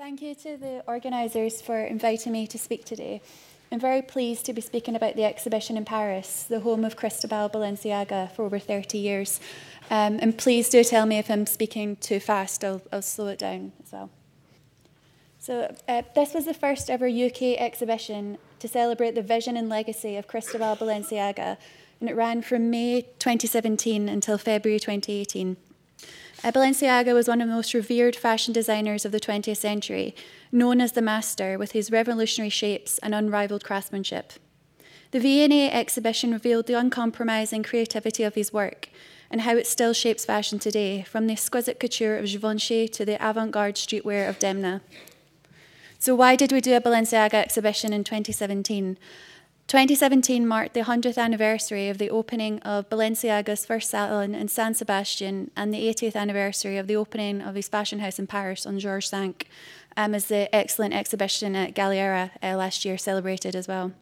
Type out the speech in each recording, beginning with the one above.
Thank you to the organisers for inviting me to speak today. I'm very pleased to be speaking about the exhibition in Paris, the home of Cristobal Balenciaga for over 30 years. Um, and please do tell me if I'm speaking too fast, I'll, I'll slow it down as well. So, uh, this was the first ever UK exhibition to celebrate the vision and legacy of Cristobal Balenciaga, and it ran from May 2017 until February 2018. Balenciaga was one of the most revered fashion designers of the 20th century, known as the Master, with his revolutionary shapes and unrivaled craftsmanship. The V&A exhibition revealed the uncompromising creativity of his work and how it still shapes fashion today, from the exquisite couture of Givenchy to the avant-garde streetwear of Demna. So why did we do a Balenciaga exhibition in 2017? 2017 marked the 100th anniversary of the opening of Balenciaga's first salon in San Sebastian and the 80th anniversary of the opening of his fashion house in Paris on Georges V, um, as the excellent exhibition at Galliera uh, last year celebrated as well.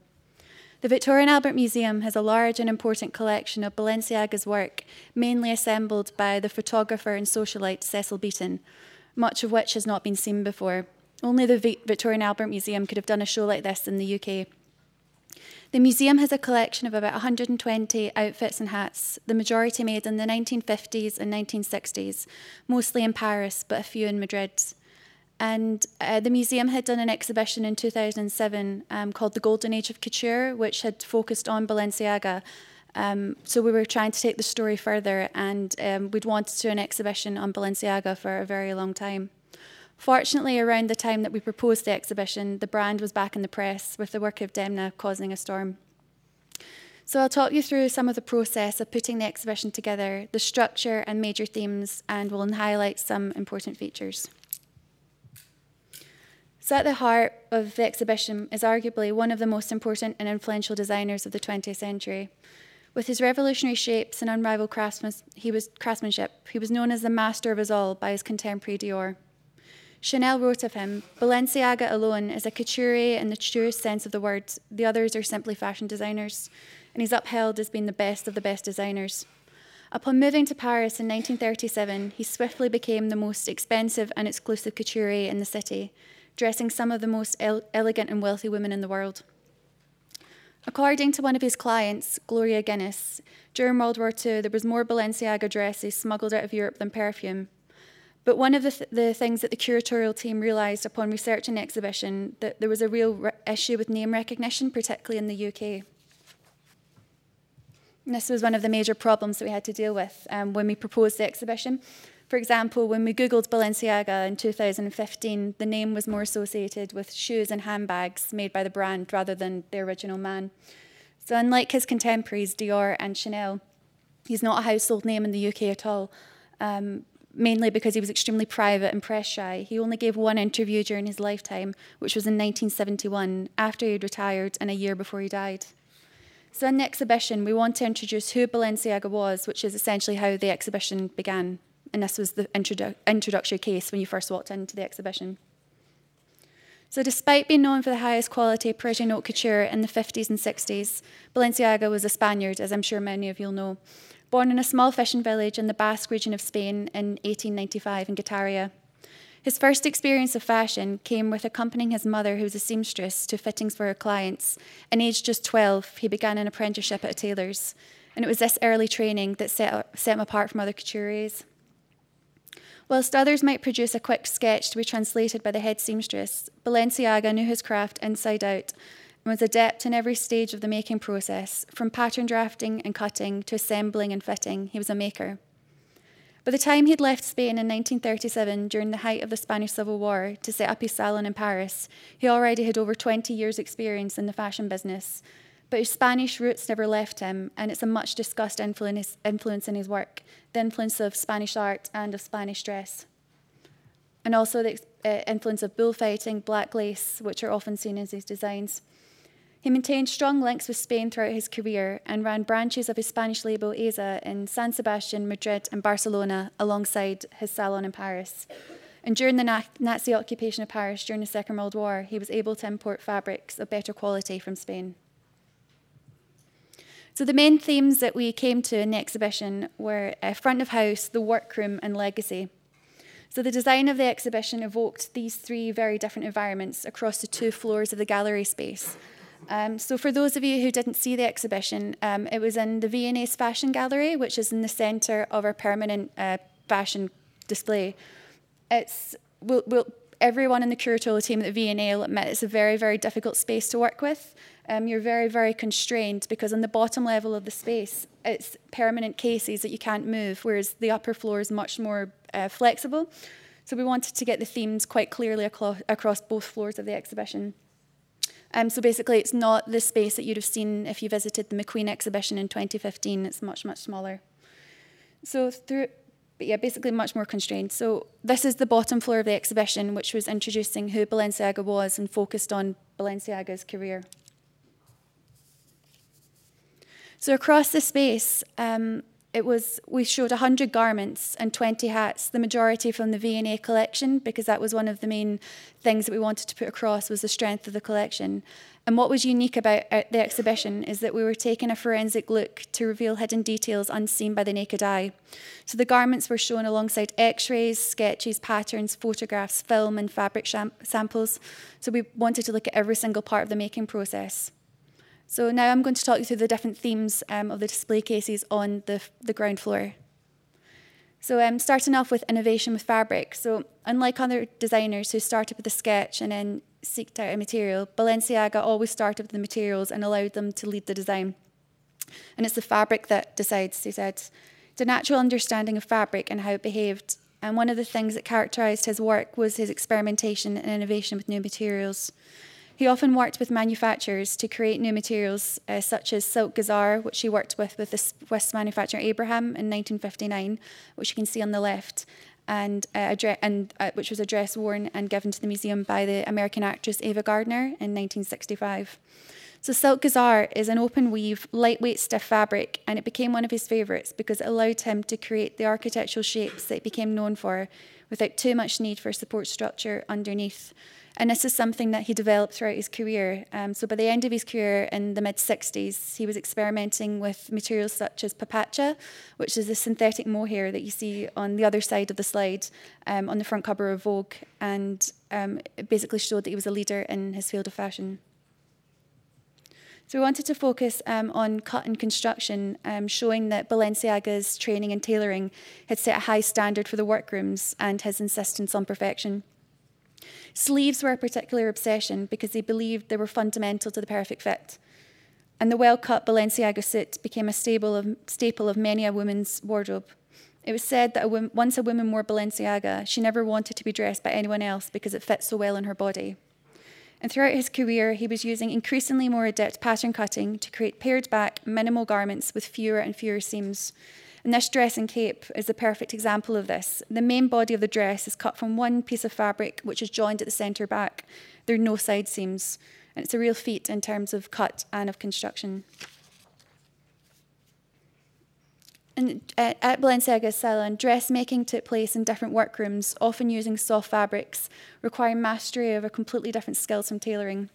The Victoria and Albert Museum has a large and important collection of Balenciaga's work, mainly assembled by the photographer and socialite Cecil Beaton, much of which has not been seen before. Only the Victoria and Albert Museum could have done a show like this in the UK. The museum has a collection of about 120 outfits and hats, the majority made in the 1950s and 1960s, mostly in Paris, but a few in Madrid. And uh, the museum had done an exhibition in 2007 um, called The Golden Age of Couture, which had focused on Balenciaga. Um, so we were trying to take the story further, and um, we'd wanted to do an exhibition on Balenciaga for a very long time. Fortunately, around the time that we proposed the exhibition, the brand was back in the press with the work of Demna causing a storm. So I'll talk you through some of the process of putting the exhibition together, the structure and major themes, and we'll highlight some important features. So at the heart of the exhibition is arguably one of the most important and influential designers of the 20th century. With his revolutionary shapes and unrivaled craftsmanship, he was, craftsmanship, he was known as the master of us all by his contemporary Dior. Chanel wrote of him Balenciaga alone is a couturier in the truest sense of the word. The others are simply fashion designers. And he's upheld as being the best of the best designers. Upon moving to Paris in 1937, he swiftly became the most expensive and exclusive couturier in the city, dressing some of the most el- elegant and wealthy women in the world. According to one of his clients, Gloria Guinness, during World War II, there was more Balenciaga dresses smuggled out of Europe than perfume, but one of the, th- the things that the curatorial team realised upon researching the exhibition that there was a real re- issue with name recognition, particularly in the UK. And this was one of the major problems that we had to deal with um, when we proposed the exhibition. For example, when we Googled Balenciaga in 2015, the name was more associated with shoes and handbags made by the brand rather than the original man. So, unlike his contemporaries, Dior and Chanel, he's not a household name in the UK at all. Um, mainly because he was extremely private and press shy. He only gave one interview during his lifetime, which was in 1971, after he had retired and a year before he died. So, in the exhibition, we want to introduce who Balenciaga was, which is essentially how the exhibition began. And this was the introdu- introductory case when you first walked into the exhibition. So, despite being known for the highest quality Parisian haute couture in the 50s and 60s, Balenciaga was a Spaniard, as I'm sure many of you will know. Born in a small fishing village in the Basque region of Spain in 1895 in Getaria. His first experience of fashion came with accompanying his mother, who was a seamstress, to fittings for her clients. And aged just 12, he began an apprenticeship at a tailor's. And it was this early training that set, set him apart from other couturiers. Whilst others might produce a quick sketch to be translated by the head seamstress, Balenciaga knew his craft inside out and was adept in every stage of the making process, from pattern drafting and cutting to assembling and fitting. He was a maker. By the time he'd left Spain in 1937, during the height of the Spanish Civil War, to set up his salon in Paris, he already had over 20 years' experience in the fashion business. But his Spanish roots never left him, and it's a much discussed influence in his work the influence of Spanish art and of Spanish dress. And also the uh, influence of bullfighting, black lace, which are often seen in his designs. He maintained strong links with Spain throughout his career and ran branches of his Spanish label Eisa in San Sebastian, Madrid, and Barcelona alongside his salon in Paris. And during the Nazi occupation of Paris during the Second World War, he was able to import fabrics of better quality from Spain. So, the main themes that we came to in the exhibition were uh, front of house, the workroom, and legacy. So the design of the exhibition evoked these three very different environments across the two floors of the gallery space. Um, so for those of you who didn't see the exhibition, um, it was in the V&A's Fashion Gallery, which is in the centre of our permanent uh, fashion display. It's we'll, we'll, everyone in the curatorial team at the V&A will admit it's a very, very difficult space to work with. Um, you're very, very constrained because on the bottom level of the space, it's permanent cases that you can't move, whereas the upper floor is much more uh, flexible. So we wanted to get the themes quite clearly aclo- across both floors of the exhibition. Um, so basically, it's not the space that you'd have seen if you visited the McQueen exhibition in 2015. It's much, much smaller. So through, but yeah, basically much more constrained. So this is the bottom floor of the exhibition, which was introducing who Balenciaga was and focused on Balenciaga's career. So across the space, um, it was we showed 100 garments and 20 hats the majority from the v&a collection because that was one of the main things that we wanted to put across was the strength of the collection. And what was unique about uh, the exhibition is that we were taking a forensic look to reveal hidden details unseen by the naked eye. So the garments were shown alongside x-rays sketches patterns photographs film and fabric samples. So we wanted to look at every single part of the making process so now I'm going to talk you through the different themes um, of the display cases on the, the ground floor. So um, starting off with innovation with fabric. So unlike other designers who started with a sketch and then seeked out a material, Balenciaga always started with the materials and allowed them to lead the design. And it's the fabric that decides, he said. A natural understanding of fabric and how it behaved. And one of the things that characterized his work was his experimentation and innovation with new materials. He often worked with manufacturers to create new materials, uh, such as Silk Gazar, which he worked with with the Swiss manufacturer Abraham in 1959, which you can see on the left, and, uh, and uh, which was a dress worn and given to the museum by the American actress Ava Gardner in 1965. So Silk Gazar is an open weave, lightweight, stiff fabric, and it became one of his favourites because it allowed him to create the architectural shapes that he became known for without too much need for support structure underneath. And this is something that he developed throughout his career. Um, so by the end of his career in the mid 60s, he was experimenting with materials such as papacha, which is the synthetic mohair that you see on the other side of the slide um, on the front cover of Vogue. And um, it basically showed that he was a leader in his field of fashion. So we wanted to focus um, on cut and construction, um, showing that Balenciaga's training in tailoring had set a high standard for the workrooms and his insistence on perfection. Sleeves were a particular obsession because he believed they were fundamental to the perfect fit. And the well cut Balenciaga suit became a staple of, staple of many a woman's wardrobe. It was said that a woman, once a woman wore Balenciaga, she never wanted to be dressed by anyone else because it fit so well on her body. And throughout his career, he was using increasingly more adept pattern cutting to create pared back, minimal garments with fewer and fewer seams. And this dress and cape is a perfect example of this. The main body of the dress is cut from one piece of fabric, which is joined at the centre back. There are no side seams. And it's a real feat in terms of cut and of construction. And uh, at Balenciaga's salon, dressmaking took place in different workrooms, often using soft fabrics, requiring mastery of a completely different skills from tailoring.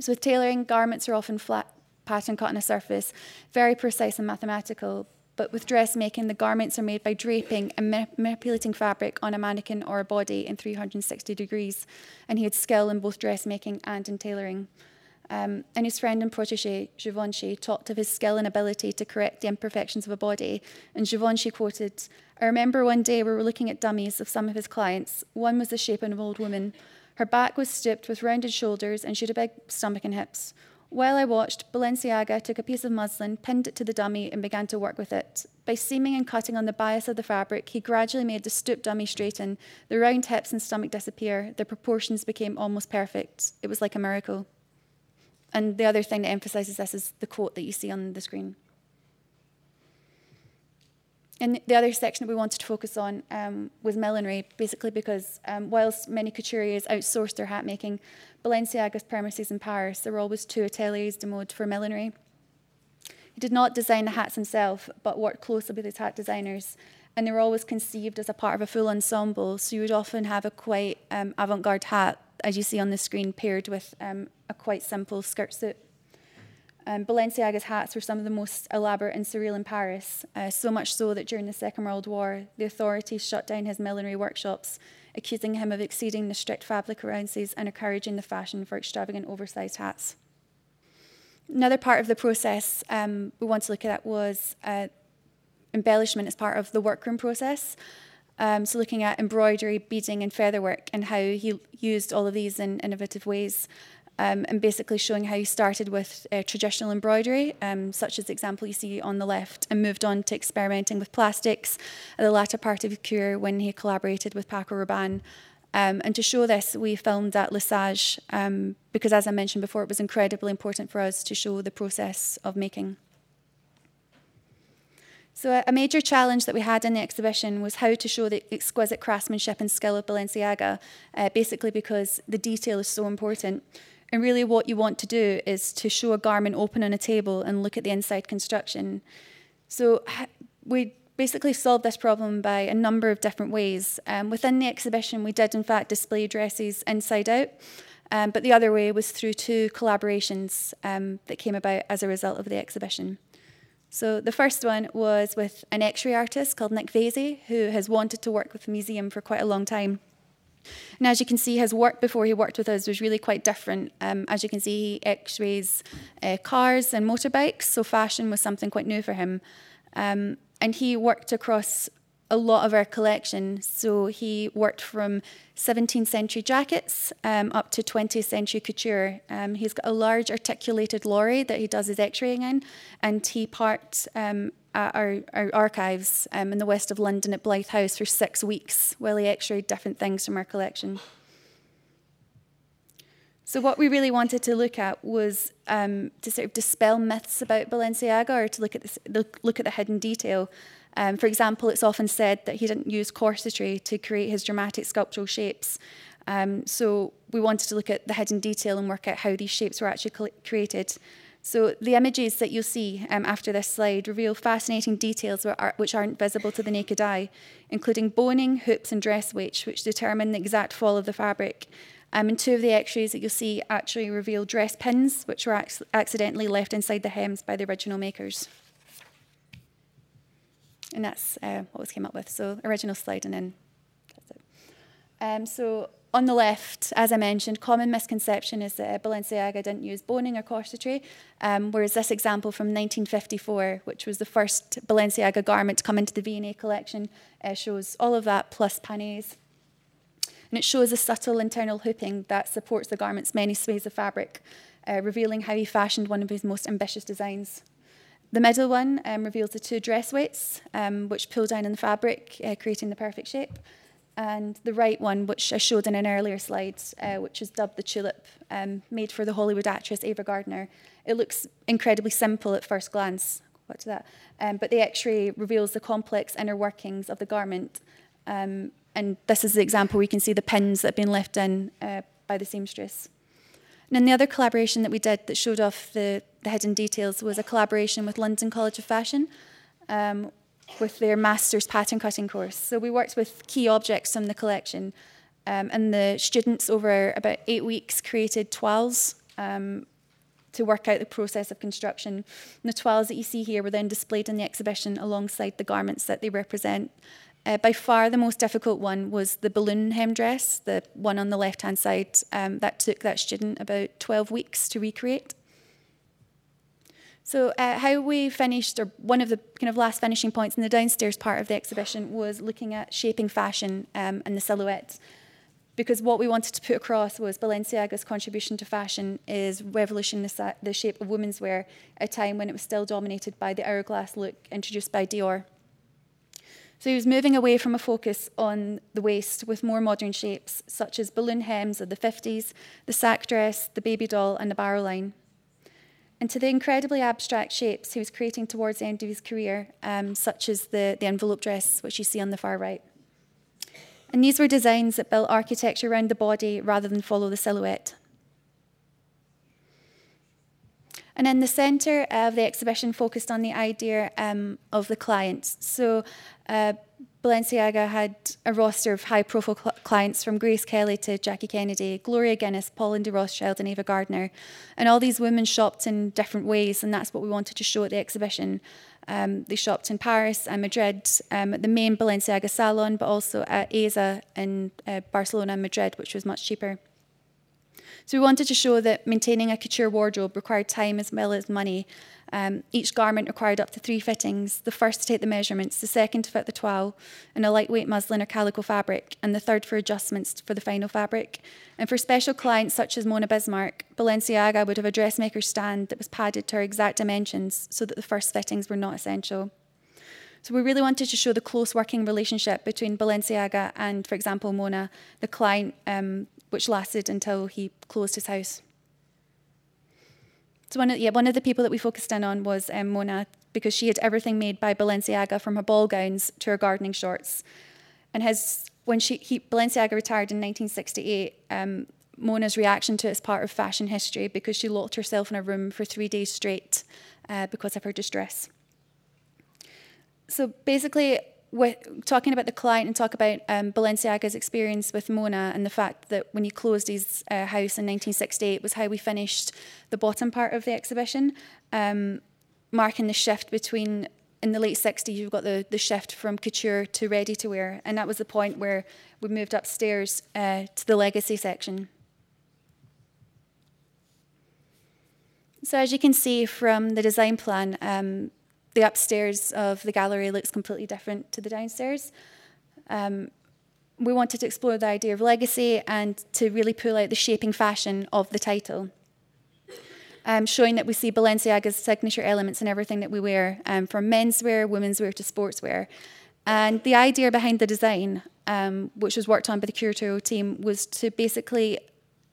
So, with tailoring, garments are often flat pattern cut on a surface, very precise and mathematical, but with dressmaking, the garments are made by draping and manipulating fabric on a mannequin or a body in 360 degrees. And he had skill in both dressmaking and in tailoring. Um, and his friend and protege, Givenchy, talked of his skill and ability to correct the imperfections of a body. And Givenchy quoted, I remember one day we were looking at dummies of some of his clients. One was the shape of an old woman. Her back was stooped with rounded shoulders, and she had a big stomach and hips. While I watched, Balenciaga took a piece of muslin, pinned it to the dummy, and began to work with it. By seaming and cutting on the bias of the fabric, he gradually made the stooped dummy straighten, the round hips and stomach disappear, the proportions became almost perfect. It was like a miracle. And the other thing that emphasizes this is the quote that you see on the screen. And the other section that we wanted to focus on um, was millinery, basically because um, whilst many couturiers outsourced their hat making, Balenciaga's premises in Paris, there were always two ateliers de mode for millinery. He did not design the hats himself, but worked closely with his hat designers, and they were always conceived as a part of a full ensemble. So you would often have a quite um, avant garde hat, as you see on the screen, paired with um, a quite simple skirt suit. Um, Balenciaga's hats were some of the most elaborate and surreal in Paris, uh, so much so that during the Second World War, the authorities shut down his millinery workshops, accusing him of exceeding the strict fabric allowances and encouraging the fashion for extravagant oversized hats. Another part of the process um, we want to look at was uh, embellishment as part of the workroom process. Um, so looking at embroidery, beading, and featherwork, and how he used all of these in innovative ways, um, and basically showing how he started with uh, traditional embroidery, um, such as the example you see on the left, and moved on to experimenting with plastics at the latter part of his career when he collaborated with Paco Rabanne. Um, and to show this, we filmed at Lesage um, because, as I mentioned before, it was incredibly important for us to show the process of making. So, a major challenge that we had in the exhibition was how to show the exquisite craftsmanship and skill of Balenciaga, uh, basically because the detail is so important. And really, what you want to do is to show a garment open on a table and look at the inside construction. So, we basically solved this problem by a number of different ways. Um, within the exhibition, we did, in fact, display dresses inside out. Um, but the other way was through two collaborations um, that came about as a result of the exhibition. So the first one was with an X-ray artist called Nick Veasey, who has wanted to work with the museum for quite a long time. And as you can see, his work before he worked with us was really quite different. Um, as you can see, he x-rays uh, cars and motorbikes, so fashion was something quite new for him. Um, and he worked across a lot of our collection. So he worked from 17th century jackets um, up to 20th century couture. Um, he's got a large articulated lorry that he does his x-raying in, and he parked um, at our, our archives um, in the west of London at Blythe House for six weeks while he x-rayed different things from our collection. So what we really wanted to look at was um, to sort of dispel myths about Balenciaga, or to look at this, look at the hidden detail um, for example, it's often said that he didn't use corsetry to create his dramatic sculptural shapes. Um, so we wanted to look at the hidden detail and work out how these shapes were actually created. So the images that you'll see um, after this slide reveal fascinating details which aren't visible to the naked eye, including boning, hoops, and dress weights, which determine the exact fall of the fabric. Um, and two of the x-rays that you'll see actually reveal dress pins, which were ac accidentally left inside the hems by the original makers. And that's uh, what was came up with. So original slide and then that's it. Um, so on the left, as I mentioned, common misconception is that Balenciaga didn't use boning or corsetry, um, whereas this example from 1954, which was the first Balenciaga garment to come into the V&A collection, uh, shows all of that plus panniers. And it shows a subtle internal hooping that supports the garment's many swathes of fabric, uh, revealing how he fashioned one of his most ambitious designs. The middle one um, reveals the two dress weights, um, which pull down in the fabric, uh, creating the perfect shape. And the right one, which I showed in an earlier slide, uh, which is dubbed the tulip, um, made for the Hollywood actress Ava Gardner. It looks incredibly simple at first glance. What's that? Um, but the X-ray reveals the complex inner workings of the garment. Um, and this is the example you can see the pins that have been left in uh, by the seamstress. And then the other collaboration that we did that showed off the, the hidden details was a collaboration with London College of Fashion um, with their master's pattern cutting course. So we worked with key objects from the collection, um, and the students over about eight weeks created toiles um, to work out the process of construction. And the toiles that you see here were then displayed in the exhibition alongside the garments that they represent. Uh, by far, the most difficult one was the balloon hem dress, the one on the left hand side. Um, that took that student about 12 weeks to recreate. So, uh, how we finished, or one of the kind of last finishing points in the downstairs part of the exhibition was looking at shaping fashion um, and the silhouette. Because what we wanted to put across was Balenciaga's contribution to fashion is revolutioning the, the shape of women's wear at a time when it was still dominated by the hourglass look introduced by Dior. So he was moving away from a focus on the waist with more modern shapes, such as balloon hems of the 50s, the sack dress, the baby doll, and the barrel line. And to the incredibly abstract shapes he was creating towards the end of his career, um, such as the, the envelope dress, which you see on the far right. And these were designs that built architecture around the body rather than follow the silhouette. And in the centre of the exhibition focused on the idea um, of the client. So uh, Balenciaga had a roster of high profile cl- clients from Grace Kelly to Jackie Kennedy, Gloria Guinness, Pauline de Rothschild, and Ava Gardner. And all these women shopped in different ways, and that's what we wanted to show at the exhibition. Um, they shopped in Paris and Madrid um, at the main Balenciaga salon, but also at Eisa in uh, Barcelona and Madrid, which was much cheaper. So we wanted to show that maintaining a couture wardrobe required time as well as money. Um, each garment required up to three fittings the first to take the measurements, the second to fit the toile in a lightweight muslin or calico fabric, and the third for adjustments for the final fabric. And for special clients such as Mona Bismarck, Balenciaga would have a dressmaker's stand that was padded to her exact dimensions so that the first fittings were not essential. So we really wanted to show the close working relationship between Balenciaga and, for example, Mona, the client um, which lasted until he closed his house. So one of, yeah, one of the people that we focused in on was um, Mona because she had everything made by Balenciaga from her ball gowns to her gardening shorts. And his when she he, Balenciaga retired in 1968, um, Mona's reaction to it is part of fashion history because she locked herself in a room for three days straight uh, because of her distress. So basically, talking about the client and talk about um, Balenciaga's experience with Mona and the fact that when he closed his uh, house in 1968 was how we finished the bottom part of the exhibition, um, marking the shift between in the late 60s you've got the, the shift from couture to ready to wear and that was the point where we moved upstairs uh, to the legacy section. So as you can see from the design plan, um, the upstairs of the gallery looks completely different to the downstairs. Um, we wanted to explore the idea of legacy and to really pull out the shaping fashion of the title. Um, showing that we see Balenciaga's signature elements in everything that we wear, um, from menswear, womenswear to sportswear. And the idea behind the design, um, which was worked on by the curatorial team, was to basically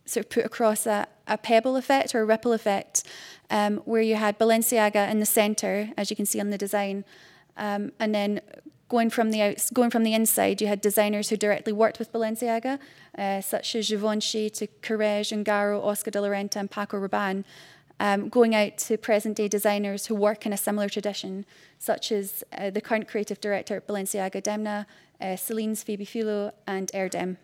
sort of put across a, a pebble effect or a ripple effect, um, where you had Balenciaga in the center, as you can see on the design, um, and then going from the outs- going from the inside, you had designers who directly worked with Balenciaga, uh, such as Givenchy to Courrèges, Ungaro, Oscar de la Renta, and Paco Rabanne. Um, going out to present day designers who work in a similar tradition, such as uh, the current creative director at Balenciaga Demna, uh, Celine's Phoebe Philo, and Erdem.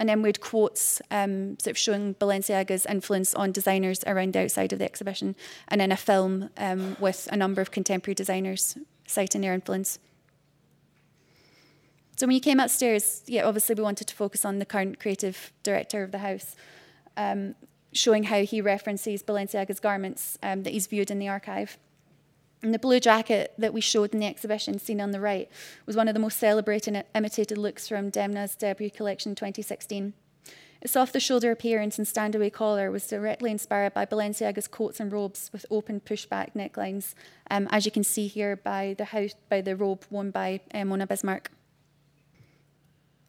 And had quotes um, sort of showing Balenciaga's influence on designers around the outside of the exhibition, and then a film um, with a number of contemporary designers citing their influence. So when you came upstairs, yeah, obviously we wanted to focus on the current creative director of the house, um, showing how he references Balenciaga's garments um, that he's viewed in the archive. And the blue jacket that we showed in the exhibition, seen on the right, was one of the most celebrated and imitated looks from Demna's debut collection 2016. Its off the shoulder appearance and stand away collar was directly inspired by Balenciaga's coats and robes with open pushback necklines, um, as you can see here by the, house, by the robe worn by uh, Mona Bismarck.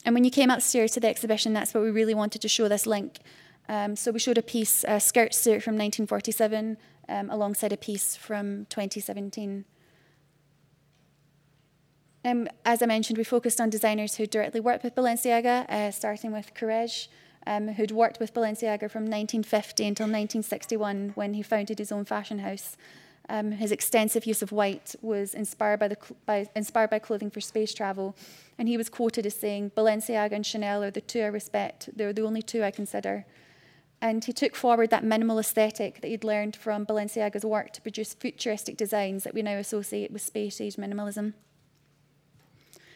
And when you came upstairs to the exhibition, that's what we really wanted to show this link. Um, so we showed a piece, a skirt suit from 1947, um, alongside a piece from 2017. Um, as I mentioned, we focused on designers who directly worked with Balenciaga, uh, starting with Courrèges, um, who'd worked with Balenciaga from 1950 until 1961 when he founded his own fashion house. Um, his extensive use of white was inspired by, the, by, inspired by clothing for space travel, and he was quoted as saying, Balenciaga and Chanel are the two I respect, they're the only two I consider. And he took forward that minimal aesthetic that he'd learned from Balenciaga's work to produce futuristic designs that we now associate with space age minimalism.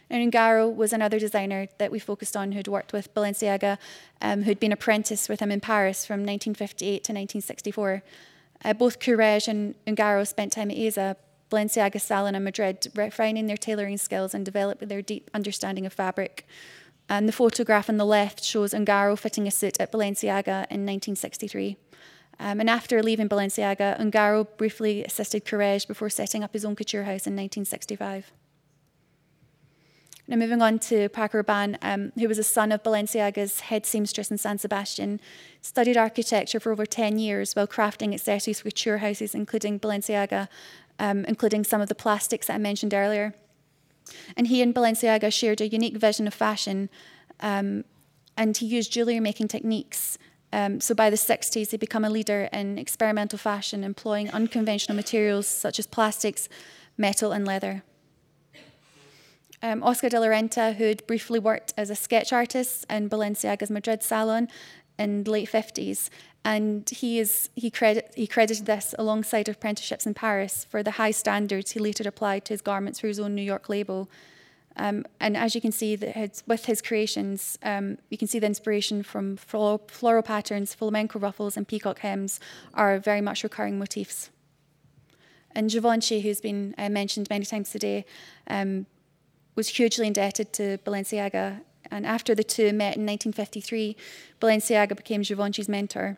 And Ungaro was another designer that we focused on who'd worked with Balenciaga, um, who'd been apprenticed with him in Paris from 1958 to 1964. Uh, both Courrèges and Ungaro spent time at Eisa, Balenciaga salon in Madrid, refining their tailoring skills and developing their deep understanding of fabric. And the photograph on the left shows Ungaro fitting a suit at Balenciaga in 1963. Um, and after leaving Balenciaga, Ungaro briefly assisted Courrèges before setting up his own couture house in 1965. Now, moving on to Paco Rabanne, um, who was a son of Balenciaga's head seamstress in San Sebastian, studied architecture for over 10 years while crafting accessories for couture houses, including Balenciaga, um, including some of the plastics that I mentioned earlier. And he and Balenciaga shared a unique vision of fashion, um, and he used jewellery making techniques. Um, so by the 60s, he became a leader in experimental fashion, employing unconventional materials such as plastics, metal, and leather. Um, Oscar de la Renta, who had briefly worked as a sketch artist in Balenciaga's Madrid salon in the late 50s, and he is he credit he credited this alongside apprenticeships in Paris for the high standards he later applied to his garments for his own New York label. Um, and as you can see, his, with his creations, um, you can see the inspiration from floral, floral, patterns, flamenco ruffles, and peacock hems are very much recurring motifs. And Givenchy, who's been uh, mentioned many times today, um, was hugely indebted to Balenciaga. And after the two met in 1953, Balenciaga became Givenchy's mentor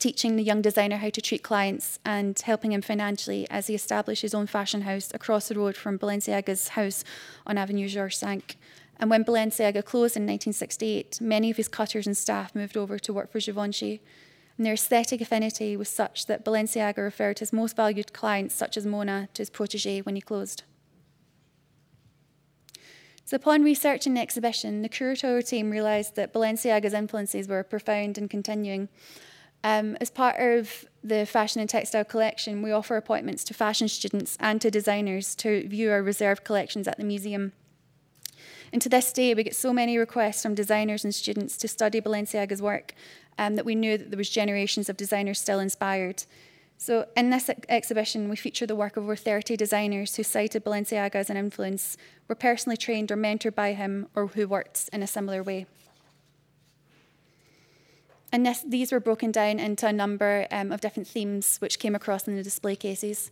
teaching the young designer how to treat clients and helping him financially as he established his own fashion house across the road from Balenciaga's house on Avenue Georges V. And when Balenciaga closed in 1968, many of his cutters and staff moved over to work for Givenchy. And their aesthetic affinity was such that Balenciaga referred his most valued clients, such as Mona, to his protege when he closed. So, upon researching the exhibition, the curatorial team realised that Balenciaga's influences were profound and continuing, um, as part of the fashion and textile collection, we offer appointments to fashion students and to designers to view our reserved collections at the museum. And to this day, we get so many requests from designers and students to study Balenciaga's work um, that we knew that there was generations of designers still inspired. So in this ex exhibition, we feature the work of over 30 designers who cited Balenciaga as an influence, were personally trained or mentored by him, or who worked in a similar way. And this, these were broken down into a number um, of different themes which came across in the display cases.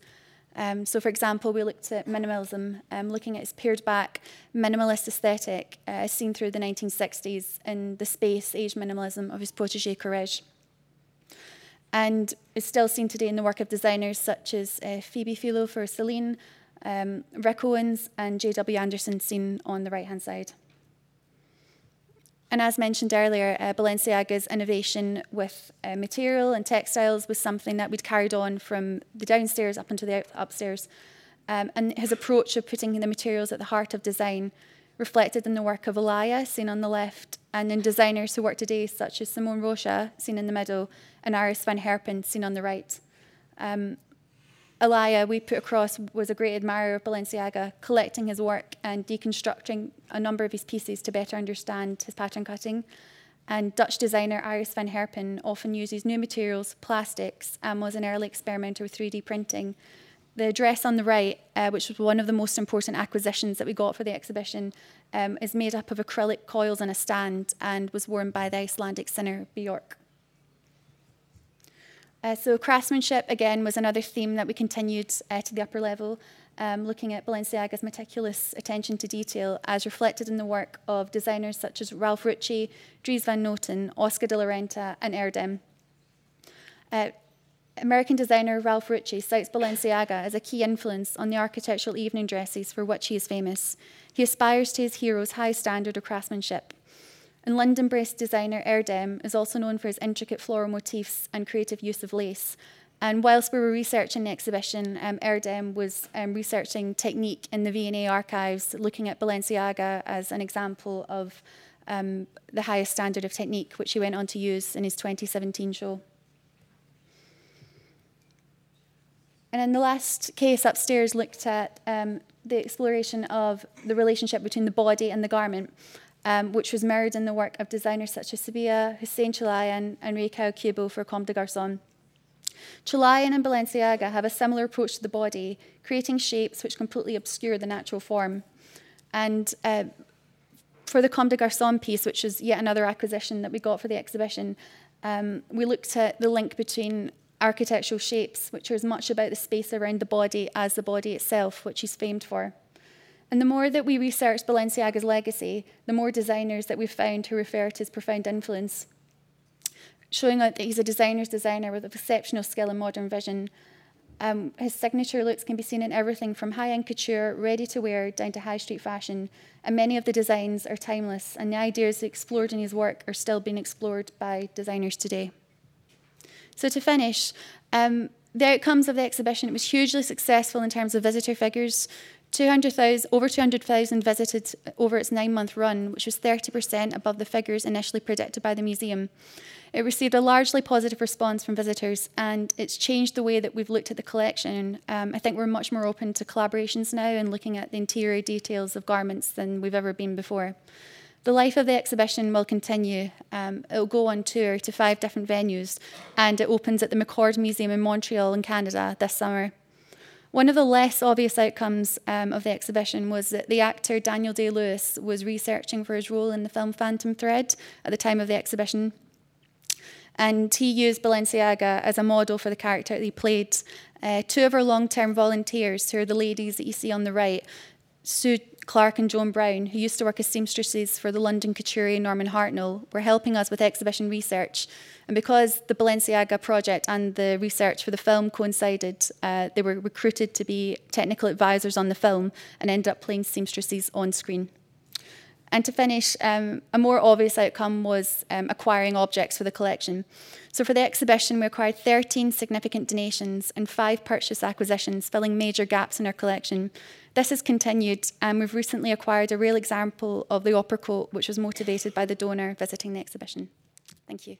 Um, so, for example, we looked at minimalism, um, looking at its pared back minimalist aesthetic uh, seen through the 1960s in the space age minimalism of his protege Courrèges. And is still seen today in the work of designers such as uh, Phoebe Philo for Celine, um, Rick Owens, and J.W. Anderson, seen on the right hand side. And as mentioned earlier, uh, Balenciaga's innovation with uh, material and textiles was something that we'd carried on from the downstairs up into the upstairs. Um, and his approach of putting the materials at the heart of design reflected in the work of Alaïa, seen on the left, and in designers who work today, such as Simone Rocha, seen in the middle, and Iris van Herpen, seen on the right. Um, Alaïa, we put across, was a great admirer of Balenciaga, collecting his work and deconstructing a number of his pieces to better understand his pattern cutting. And Dutch designer Iris van Herpen often uses new materials, plastics, and was an early experimenter with 3D printing. The dress on the right, uh, which was one of the most important acquisitions that we got for the exhibition, um, is made up of acrylic coils on a stand and was worn by the Icelandic singer Björk. Uh, so craftsmanship, again, was another theme that we continued uh, to the upper level, um, looking at Balenciaga's meticulous attention to detail as reflected in the work of designers such as Ralph Rucci, Dries Van Noten, Oscar de la Renta, and Erdem. Uh, American designer Ralph Rucci cites Balenciaga as a key influence on the architectural evening dresses for which he is famous. He aspires to his hero's high standard of craftsmanship. And London based designer Erdem is also known for his intricate floral motifs and creative use of lace. And whilst we were researching the exhibition, um, Erdem was um, researching technique in the V&A archives, looking at Balenciaga as an example of um, the highest standard of technique, which he went on to use in his 2017 show. And then the last case upstairs looked at um, the exploration of the relationship between the body and the garment um, which was mirrored in the work of designers such as Sabia, Hussein Chalayan, and Rei Kawakubo for Comme des Garçons. Chalayan and Balenciaga have a similar approach to the body, creating shapes which completely obscure the natural form. And uh, for the Comme des Garçons piece, which is yet another acquisition that we got for the exhibition, um, we looked at the link between architectural shapes, which are as much about the space around the body as the body itself, which he's famed for. And the more that we research Balenciaga's legacy, the more designers that we've found who refer to his profound influence, showing out that he's a designer's designer with exceptional skill and modern vision. Um, his signature looks can be seen in everything from high end couture, ready to wear, down to high street fashion. And many of the designs are timeless, and the ideas explored in his work are still being explored by designers today. So, to finish, um, the outcomes of the exhibition, it was hugely successful in terms of visitor figures. 200,000, over 200,000 visited over its nine month run, which was 30% above the figures initially predicted by the museum. It received a largely positive response from visitors, and it's changed the way that we've looked at the collection. Um, I think we're much more open to collaborations now and looking at the interior details of garments than we've ever been before. The life of the exhibition will continue. Um, it will go on tour to five different venues, and it opens at the McCord Museum in Montreal, in Canada, this summer. One of the less obvious outcomes um, of the exhibition was that the actor Daniel Day Lewis was researching for his role in the film Phantom Thread at the time of the exhibition. And he used Balenciaga as a model for the character that he played. Uh, two of our long term volunteers, who are the ladies that you see on the right, Sue Clark and Joan Brown, who used to work as seamstresses for the London couturier and Norman Hartnell, were helping us with exhibition research. And because the Balenciaga project and the research for the film coincided, uh, they were recruited to be technical advisors on the film and ended up playing seamstresses on screen. And to finish, um, a more obvious outcome was um, acquiring objects for the collection. So for the exhibition, we acquired 13 significant donations and five purchase acquisitions, filling major gaps in our collection. This has continued, and we've recently acquired a real example of the opera coat, which was motivated by the donor visiting the exhibition. Thank you.